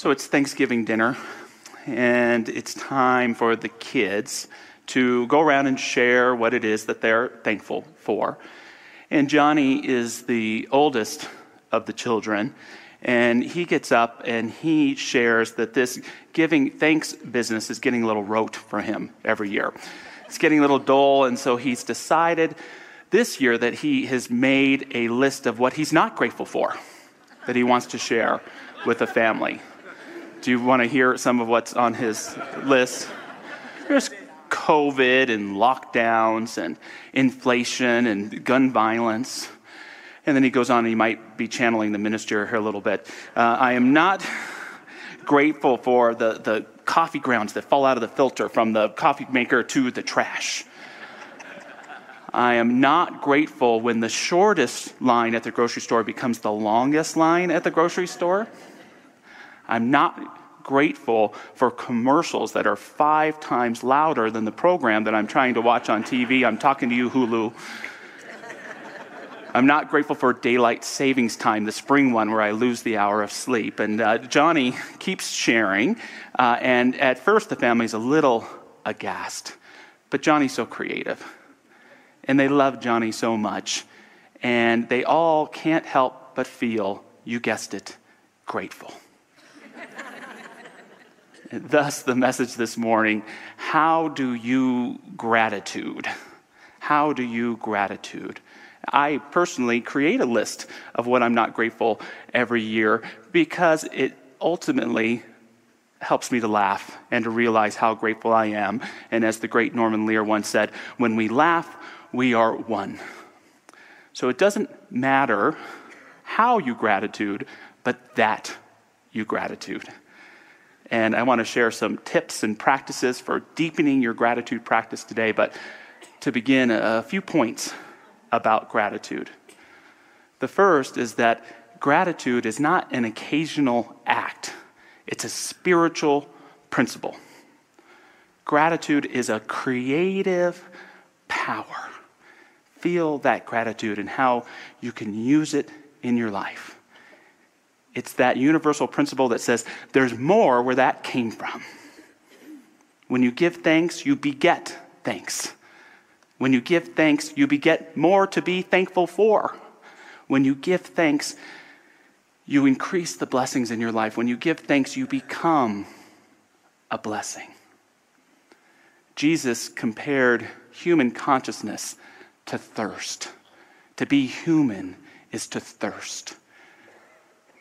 So it's Thanksgiving dinner, and it's time for the kids to go around and share what it is that they're thankful for. And Johnny is the oldest of the children, and he gets up and he shares that this giving thanks business is getting a little rote for him every year. It's getting a little dull, and so he's decided this year that he has made a list of what he's not grateful for that he wants to share with the family. Do you want to hear some of what's on his list? There's COVID and lockdowns and inflation and gun violence. And then he goes on, he might be channeling the minister here a little bit. Uh, I am not grateful for the, the coffee grounds that fall out of the filter from the coffee maker to the trash. I am not grateful when the shortest line at the grocery store becomes the longest line at the grocery store. I'm not grateful for commercials that are five times louder than the program that I'm trying to watch on TV. I'm talking to you, Hulu. I'm not grateful for daylight savings time, the spring one where I lose the hour of sleep. And uh, Johnny keeps sharing, uh, and at first the family's a little aghast, but Johnny's so creative, and they love Johnny so much, and they all can't help but feel, you guessed it, grateful. Thus, the message this morning how do you gratitude? How do you gratitude? I personally create a list of what I'm not grateful every year because it ultimately helps me to laugh and to realize how grateful I am. And as the great Norman Lear once said, when we laugh, we are one. So it doesn't matter how you gratitude, but that you gratitude. And I want to share some tips and practices for deepening your gratitude practice today. But to begin, a few points about gratitude. The first is that gratitude is not an occasional act, it's a spiritual principle. Gratitude is a creative power. Feel that gratitude and how you can use it in your life. It's that universal principle that says there's more where that came from. When you give thanks, you beget thanks. When you give thanks, you beget more to be thankful for. When you give thanks, you increase the blessings in your life. When you give thanks, you become a blessing. Jesus compared human consciousness to thirst. To be human is to thirst.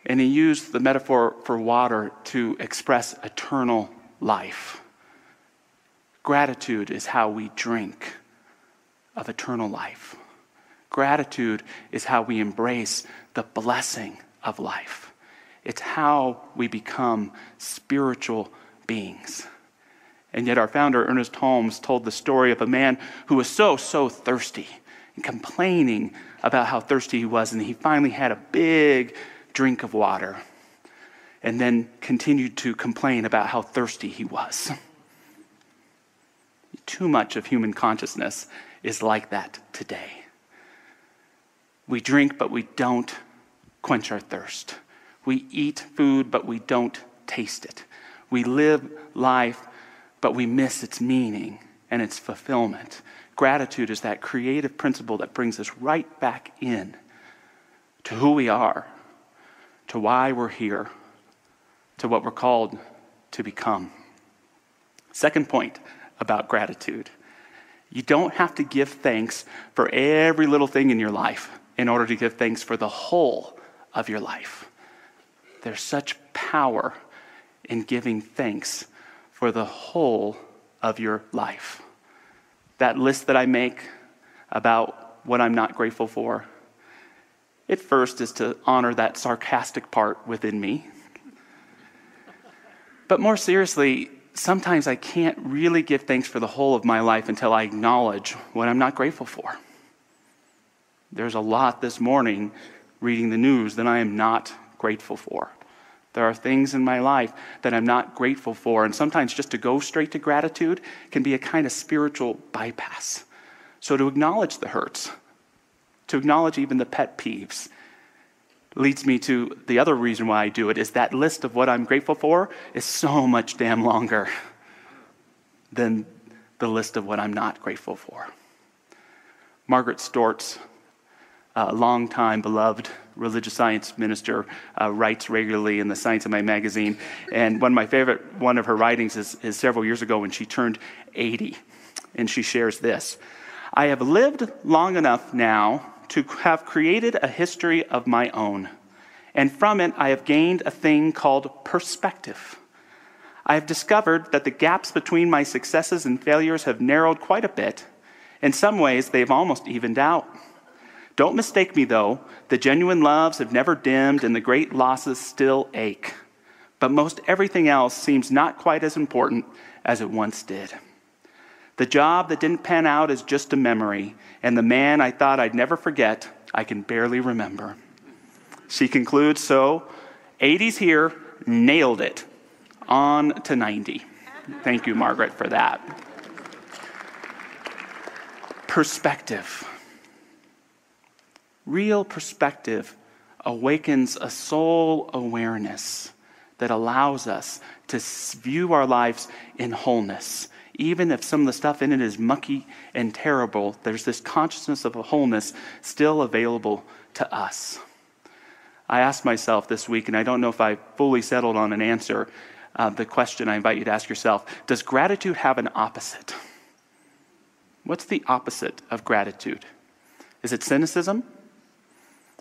And he used the metaphor for water to express eternal life. Gratitude is how we drink of eternal life. Gratitude is how we embrace the blessing of life. It's how we become spiritual beings. And yet, our founder, Ernest Holmes, told the story of a man who was so, so thirsty and complaining about how thirsty he was. And he finally had a big drink of water and then continued to complain about how thirsty he was. Too much of human consciousness is like that today. We drink, but we don't quench our thirst. We eat food, but we don't taste it. We live life, but we miss its meaning and its fulfillment. Gratitude is that creative principle that brings us right back in to who we are to why we're here, to what we're called to become. Second point about gratitude you don't have to give thanks for every little thing in your life in order to give thanks for the whole of your life. There's such power in giving thanks for the whole of your life. That list that I make about what I'm not grateful for, it first is to honor that sarcastic part within me. But more seriously, sometimes I can't really give thanks for the whole of my life until I acknowledge what I'm not grateful for. There's a lot this morning reading the news that I am not grateful for. There are things in my life that I'm not grateful for, and sometimes just to go straight to gratitude can be a kind of spiritual bypass. So, to acknowledge the hurts, to acknowledge even the pet peeves, leads me to the other reason why I do it is that list of what I'm grateful for is so much damn longer than the list of what I'm not grateful for. Margaret Stortz, a longtime beloved religious science minister, uh, writes regularly in the Science of Mind magazine. And one of my favorite one of her writings is, is several years ago when she turned 80. And she shares this I have lived long enough now to have created a history of my own. And from it, I have gained a thing called perspective. I have discovered that the gaps between my successes and failures have narrowed quite a bit. In some ways, they've almost evened out. Don't mistake me, though. The genuine loves have never dimmed, and the great losses still ache. But most everything else seems not quite as important as it once did. The job that didn't pan out is just a memory, and the man I thought I'd never forget, I can barely remember. She concludes so 80s here, nailed it. On to 90. Thank you, Margaret, for that. Perspective. Real perspective awakens a soul awareness that allows us to view our lives in wholeness even if some of the stuff in it is mucky and terrible, there's this consciousness of a wholeness still available to us. I asked myself this week, and I don't know if I fully settled on an answer. Uh, the question I invite you to ask yourself Does gratitude have an opposite? What's the opposite of gratitude? Is it cynicism?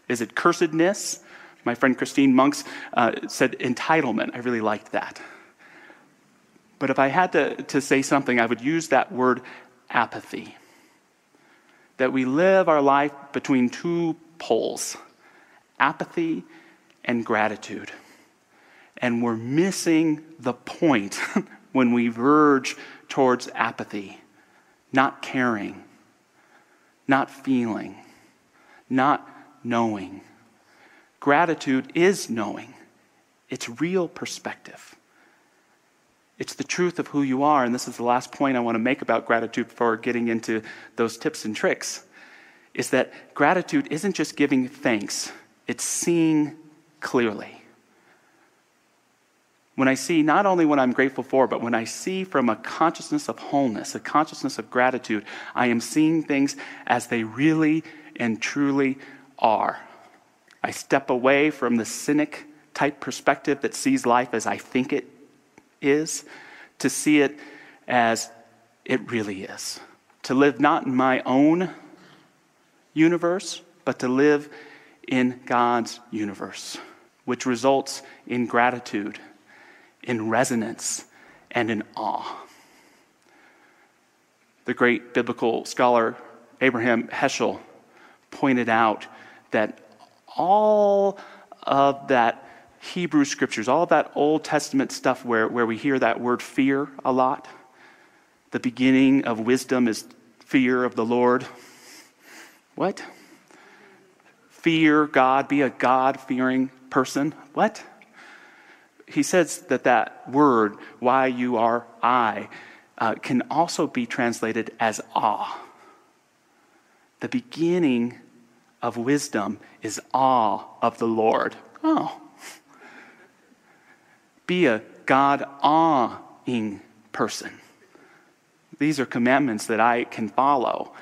Is it cursedness? My friend Christine Monks uh, said entitlement. I really liked that. But if I had to, to say something, I would use that word apathy. That we live our life between two poles apathy and gratitude. And we're missing the point when we verge towards apathy, not caring, not feeling, not knowing. Gratitude is knowing, it's real perspective. It's the truth of who you are. And this is the last point I want to make about gratitude before getting into those tips and tricks is that gratitude isn't just giving thanks, it's seeing clearly. When I see not only what I'm grateful for, but when I see from a consciousness of wholeness, a consciousness of gratitude, I am seeing things as they really and truly are. I step away from the cynic type perspective that sees life as I think it is to see it as it really is. To live not in my own universe, but to live in God's universe, which results in gratitude, in resonance, and in awe. The great biblical scholar Abraham Heschel pointed out that all of that Hebrew scriptures, all that Old Testament stuff where, where we hear that word fear a lot. The beginning of wisdom is fear of the Lord. What? Fear God, be a God fearing person. What? He says that that word, Y U R I, uh, can also be translated as awe. The beginning of wisdom is awe of the Lord. Oh, be a God awing person. These are commandments that I can follow.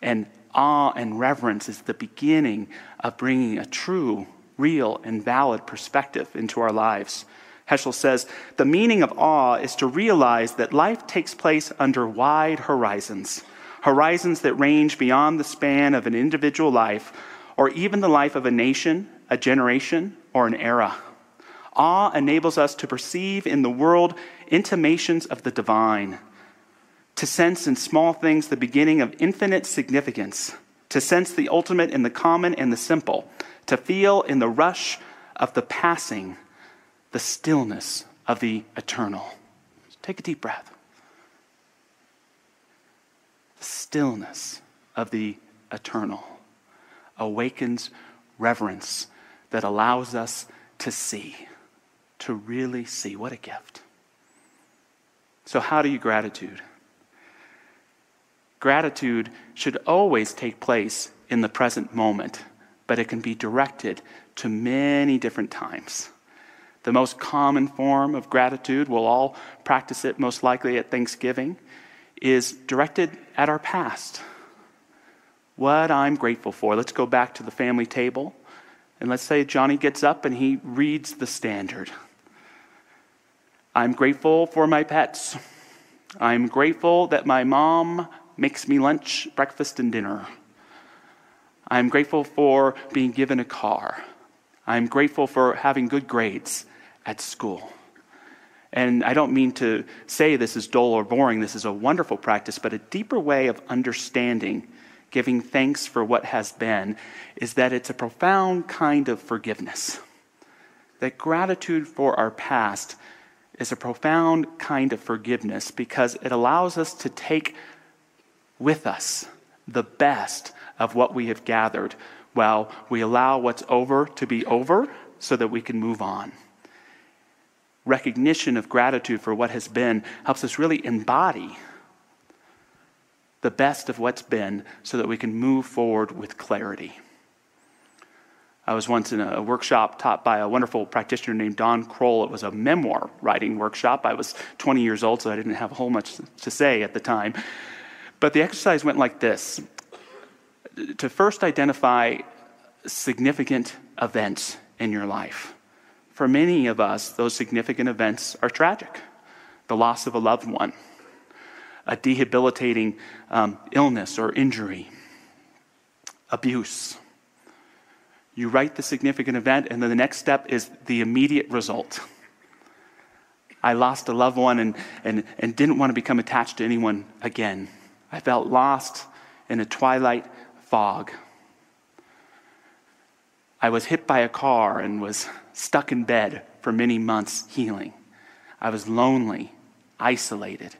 And awe and reverence is the beginning of bringing a true, real, and valid perspective into our lives. Heschel says the meaning of awe is to realize that life takes place under wide horizons, horizons that range beyond the span of an individual life or even the life of a nation, a generation, or an era. Awe enables us to perceive in the world intimations of the divine, to sense in small things the beginning of infinite significance, to sense the ultimate in the common and the simple, to feel in the rush of the passing the stillness of the eternal. Take a deep breath. The stillness of the eternal awakens reverence that allows us to see to really see. What a gift. So, how do you gratitude? Gratitude should always take place in the present moment, but it can be directed to many different times. The most common form of gratitude, we'll all practice it most likely at Thanksgiving, is directed at our past. What I'm grateful for. Let's go back to the family table. And let's say Johnny gets up and he reads the standard. I'm grateful for my pets. I'm grateful that my mom makes me lunch, breakfast, and dinner. I'm grateful for being given a car. I'm grateful for having good grades at school. And I don't mean to say this is dull or boring, this is a wonderful practice, but a deeper way of understanding giving thanks for what has been is that it's a profound kind of forgiveness. That gratitude for our past is a profound kind of forgiveness because it allows us to take with us the best of what we have gathered while we allow what's over to be over so that we can move on recognition of gratitude for what has been helps us really embody the best of what's been so that we can move forward with clarity. I was once in a workshop taught by a wonderful practitioner named Don Kroll. It was a memoir writing workshop. I was 20 years old, so I didn't have a whole much to say at the time. But the exercise went like this to first identify significant events in your life. For many of us, those significant events are tragic the loss of a loved one, a debilitating um, illness or injury, abuse. You write the significant event, and then the next step is the immediate result. I lost a loved one and, and, and didn't want to become attached to anyone again. I felt lost in a twilight fog. I was hit by a car and was stuck in bed for many months healing. I was lonely, isolated,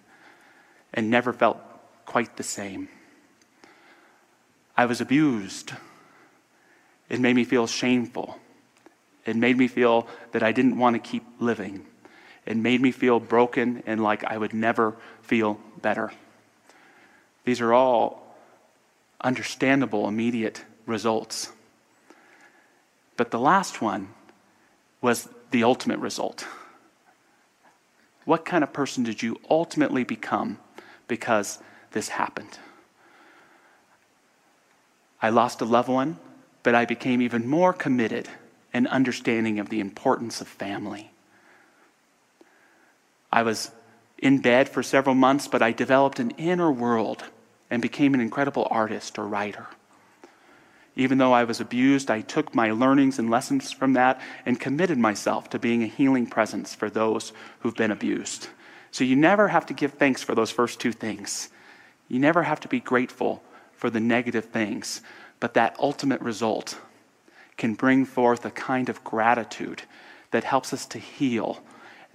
and never felt quite the same. I was abused. It made me feel shameful. It made me feel that I didn't want to keep living. It made me feel broken and like I would never feel better. These are all understandable, immediate results. But the last one was the ultimate result. What kind of person did you ultimately become because this happened? I lost a loved one, but I became even more committed and understanding of the importance of family. I was in bed for several months, but I developed an inner world and became an incredible artist or writer. Even though I was abused, I took my learnings and lessons from that and committed myself to being a healing presence for those who've been abused. So you never have to give thanks for those first two things. You never have to be grateful for the negative things. But that ultimate result can bring forth a kind of gratitude that helps us to heal,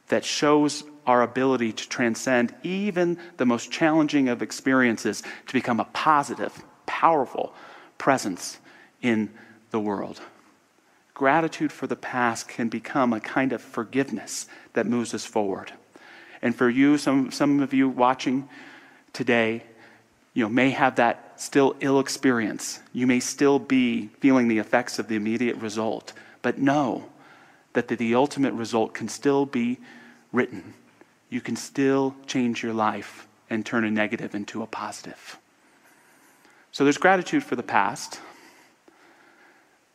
that shows our ability to transcend even the most challenging of experiences to become a positive, powerful presence in the world. Gratitude for the past can become a kind of forgiveness that moves us forward. And for you, some, some of you watching today, you know, may have that still ill experience. You may still be feeling the effects of the immediate result. But know that the, the ultimate result can still be written. You can still change your life and turn a negative into a positive. So there's gratitude for the past.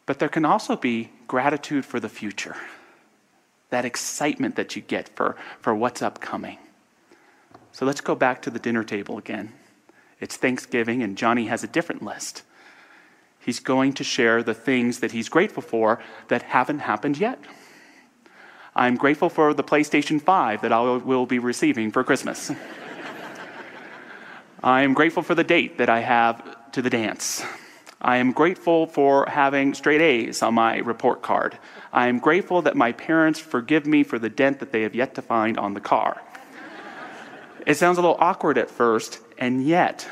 But there can also be gratitude for the future, that excitement that you get for, for what's upcoming. So let's go back to the dinner table again. It's Thanksgiving, and Johnny has a different list. He's going to share the things that he's grateful for that haven't happened yet. I'm grateful for the PlayStation 5 that I will be receiving for Christmas. I am grateful for the date that I have to the dance. I am grateful for having straight A's on my report card. I am grateful that my parents forgive me for the dent that they have yet to find on the car. it sounds a little awkward at first, and yet,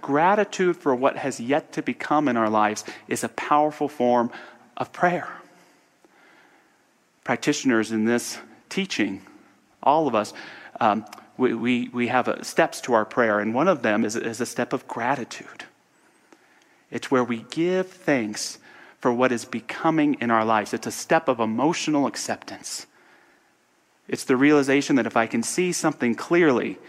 gratitude for what has yet to become in our lives is a powerful form of prayer. Practitioners in this teaching, all of us, um, we, we, we have a, steps to our prayer, and one of them is, is a step of gratitude. It's where we give thanks for what is becoming in our lives. It's a step of emotional acceptance. It's the realization that if I can see something clearly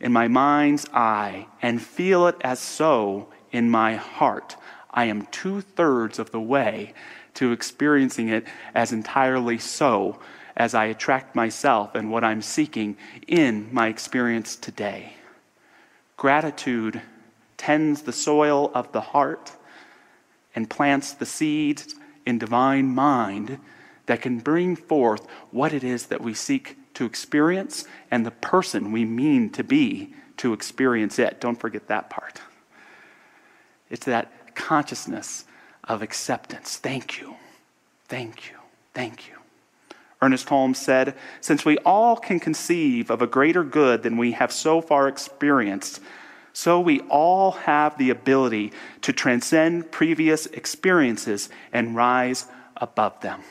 in my mind's eye and feel it as so in my heart, I am two thirds of the way to experiencing it as entirely so as I attract myself and what I'm seeking in my experience today. Gratitude tends the soil of the heart and plants the seeds in divine mind that can bring forth what it is that we seek to experience and the person we mean to be to experience it. Don't forget that part. It's that consciousness of acceptance. Thank you. Thank you. Thank you. Ernest Holmes said, Since we all can conceive of a greater good than we have so far experienced, so we all have the ability to transcend previous experiences and rise above them.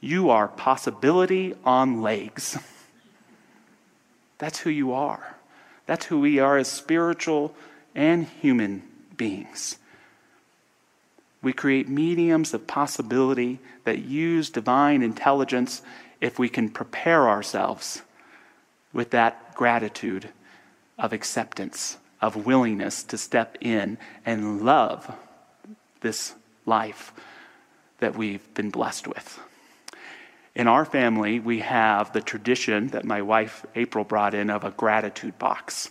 You are possibility on legs. That's who you are. That's who we are as spiritual and human beings. We create mediums of possibility that use divine intelligence if we can prepare ourselves with that gratitude of acceptance, of willingness to step in and love this life that we've been blessed with. In our family, we have the tradition that my wife April brought in of a gratitude box.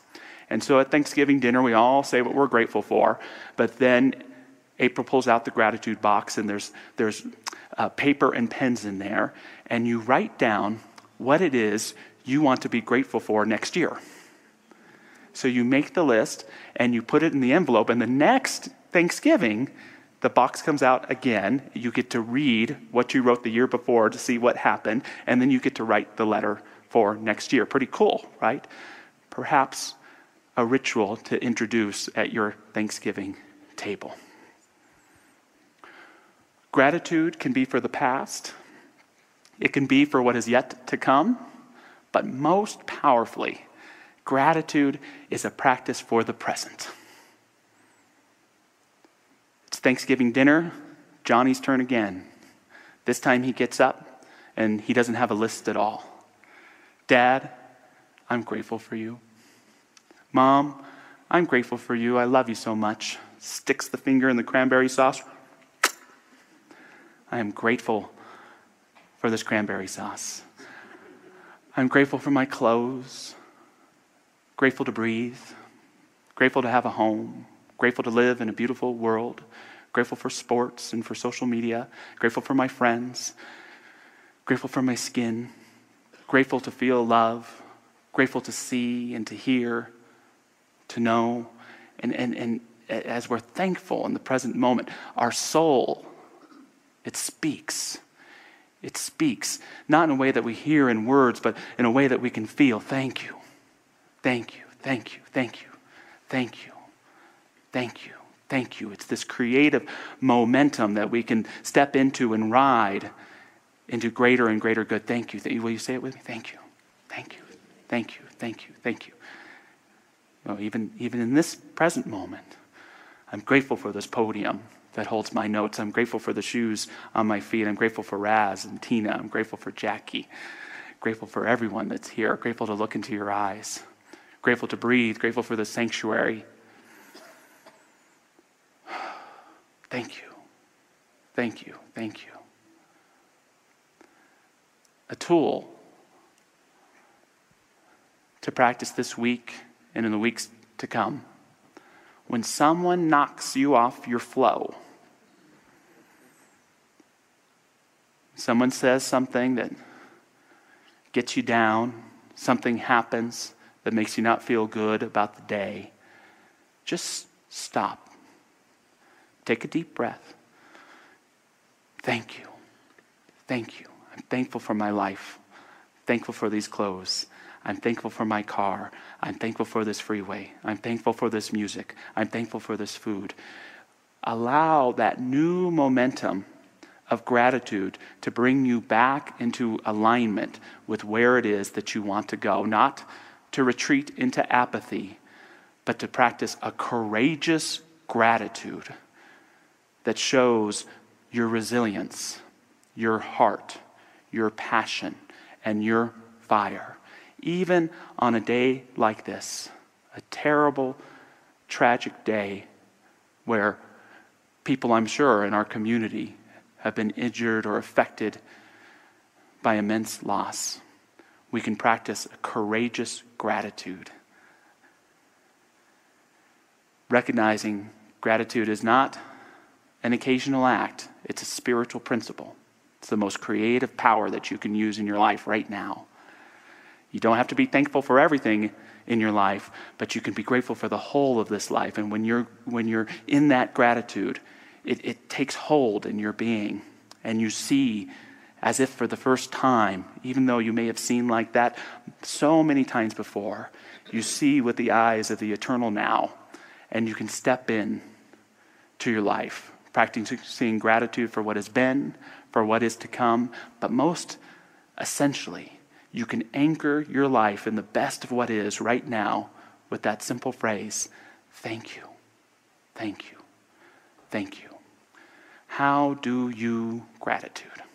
And so at Thanksgiving dinner, we all say what we're grateful for, but then April pulls out the gratitude box, and there's, there's uh, paper and pens in there, and you write down what it is you want to be grateful for next year. So you make the list and you put it in the envelope, and the next Thanksgiving, the box comes out again. You get to read what you wrote the year before to see what happened, and then you get to write the letter for next year. Pretty cool, right? Perhaps a ritual to introduce at your Thanksgiving table. Gratitude can be for the past, it can be for what is yet to come, but most powerfully, Gratitude is a practice for the present. Thanksgiving dinner, Johnny's turn again. This time he gets up and he doesn't have a list at all. Dad, I'm grateful for you. Mom, I'm grateful for you. I love you so much. Sticks the finger in the cranberry sauce. I am grateful for this cranberry sauce. I'm grateful for my clothes grateful to breathe, grateful to have a home, grateful to live in a beautiful world, grateful for sports and for social media, grateful for my friends, grateful for my skin, grateful to feel love, grateful to see and to hear, to know. And, and, and as we're thankful in the present moment, our soul, it speaks. It speaks, not in a way that we hear in words, but in a way that we can feel. Thank you. Thank you, thank you, thank you, thank you, thank you, thank you. It's this creative momentum that we can step into and ride into greater and greater good. Thank you. Will you say it with me? Thank you, thank you, thank you, thank you, thank you. you even, even in this present moment, I'm grateful for this podium that holds my notes. I'm grateful for the shoes on my feet. I'm grateful for Raz and Tina. I'm grateful for Jackie. Grateful for everyone that's here. Grateful to look into your eyes grateful to breathe, grateful for the sanctuary. Thank you. Thank you. Thank you. A tool to practice this week and in the weeks to come. When someone knocks you off your flow, someone says something that gets you down, something happens that makes you not feel good about the day, just stop. Take a deep breath. Thank you. Thank you. I'm thankful for my life. Thankful for these clothes. I'm thankful for my car. I'm thankful for this freeway. I'm thankful for this music. I'm thankful for this food. Allow that new momentum of gratitude to bring you back into alignment with where it is that you want to go. Not to retreat into apathy, but to practice a courageous gratitude that shows your resilience, your heart, your passion, and your fire. Even on a day like this, a terrible, tragic day where people, I'm sure, in our community have been injured or affected by immense loss. We can practice a courageous gratitude. Recognizing gratitude is not an occasional act, it's a spiritual principle. It's the most creative power that you can use in your life right now. You don't have to be thankful for everything in your life, but you can be grateful for the whole of this life. And when you're, when you're in that gratitude, it, it takes hold in your being, and you see as if for the first time, even though you may have seen like that so many times before, you see with the eyes of the eternal now, and you can step in to your life, practicing gratitude for what has been, for what is to come, but most essentially, you can anchor your life in the best of what is right now with that simple phrase thank you, thank you, thank you. How do you gratitude?